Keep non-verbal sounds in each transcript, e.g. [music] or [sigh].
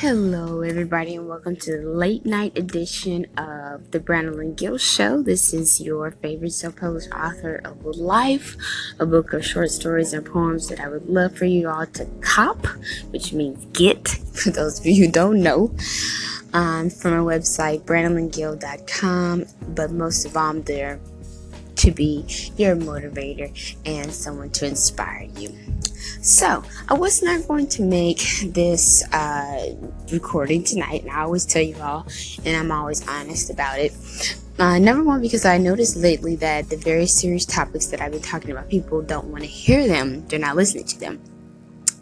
Hello, everybody, and welcome to the late night edition of the Brandon Gill Show. This is your favorite self published author of Life, a book of short stories and poems that I would love for you all to cop, which means get, [laughs] for those of you who don't know, um, from our website, brandongill.com. But most of all, I'm there to be your motivator and someone to inspire you. So, I was not going to make this uh, recording tonight, and I always tell you all, and I'm always honest about it. Uh, number one, because I noticed lately that the very serious topics that I've been talking about, people don't want to hear them. They're not listening to them.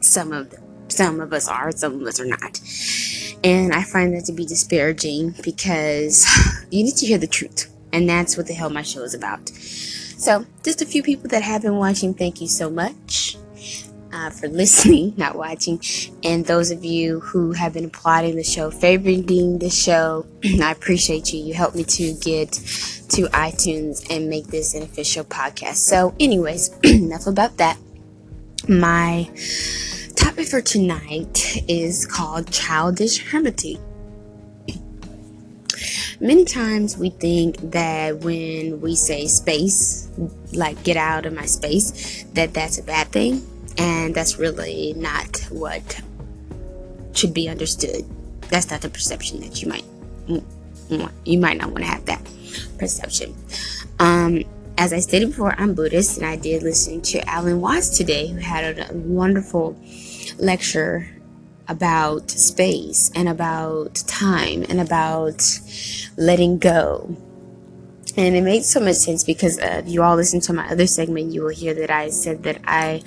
Some of them, some of us are, some of us are not. And I find that to be disparaging because [sighs] you need to hear the truth. And that's what the hell my show is about. So, just a few people that have been watching, thank you so much uh, for [laughs] listening, not watching, and those of you who have been applauding the show, favoriting the show. [clears throat] I appreciate you. You helped me to get to iTunes and make this an official podcast. So, anyways, [clears throat] enough about that. My topic for tonight is called childish hermitude. Many times we think that when we say space, like get out of my space, that that's a bad thing and that's really not what should be understood. That's not the perception that you might want. You might not want to have that perception. Um, as I stated before, I'm Buddhist, and I did listen to Alan Watts today, who had a wonderful lecture about space and about time and about letting go and it made so much sense because uh, if you all listen to my other segment, you will hear that I said that I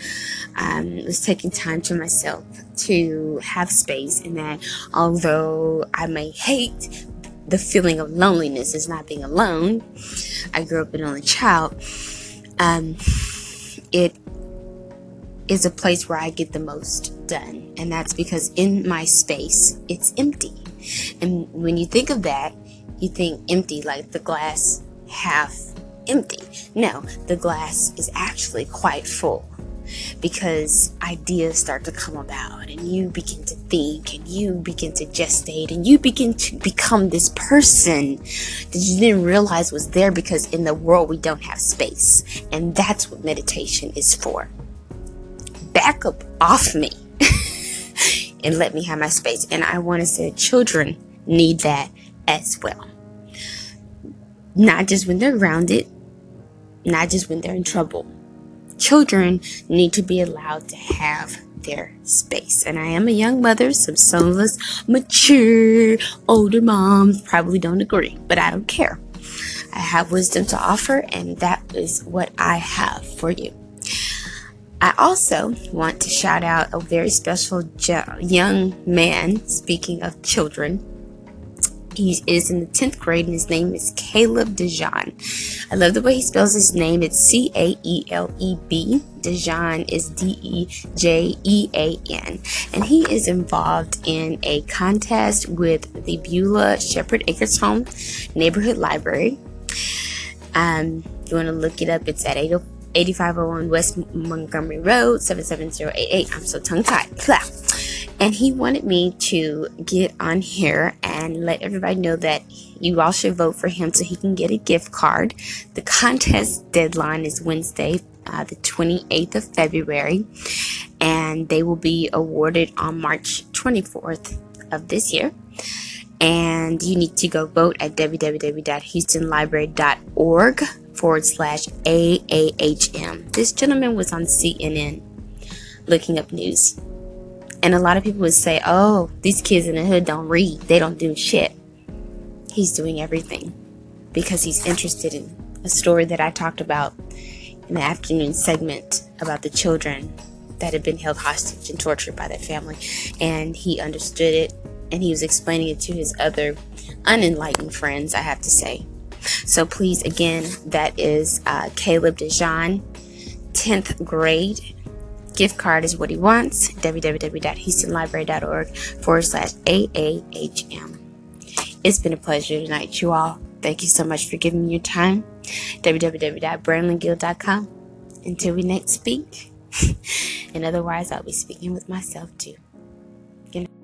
um, was taking time to myself to have space, and that although I may hate the feeling of loneliness as not being alone, I grew up an only child. Um, it is a place where I get the most done, and that's because in my space it's empty. And when you think of that, you think empty like the glass half empty. No, the glass is actually quite full because ideas start to come about and you begin to think and you begin to gestate and you begin to become this person that you didn't realize was there because in the world we don't have space. And that's what meditation is for. Back up off me [laughs] and let me have my space. And I want to say children need that as well. Not just when they're grounded, not just when they're in trouble. Children need to be allowed to have their space. And I am a young mother, so some of us mature, older moms probably don't agree, but I don't care. I have wisdom to offer, and that is what I have for you. I also want to shout out a very special young man, speaking of children, he is in the 10th grade and his name is Caeleb DeJean. I love the way he spells his name. It's C A E L E B. DeJean is D E J E A N. And he is involved in a contest with the Beulah Shepard Acres Home Neighborhood Library. Um, you want to look it up, it's at 8501 West Montgomery Road, 77088. I'm so tongue tied and he wanted me to get on here and let everybody know that you all should vote for him so he can get a gift card. The contest deadline is Wednesday, uh, the 28th of February, and they will be awarded on March 24th of this year. And you need to go vote at www.houstonlibrary.org forward slash AAHM. This gentleman was on CNN looking up news and a lot of people would say, oh, these kids in the hood don't read, they don't do shit. He's doing everything because he's interested in a story that I talked about in the afternoon segment about the children that had been held hostage and tortured by their family. And he understood it and he was explaining it to his other unenlightened friends, I have to say. So please, again, that is uh, Caeleb DeJean, 10th grade gift card is what he wants. www.houstonlibrary.org forward slash AAHM. It's been a pleasure tonight, you all. Thank you so much for giving me your time. www.brandongill.com. Until we next speak. [laughs] and otherwise, I'll be speaking with myself too. Good night.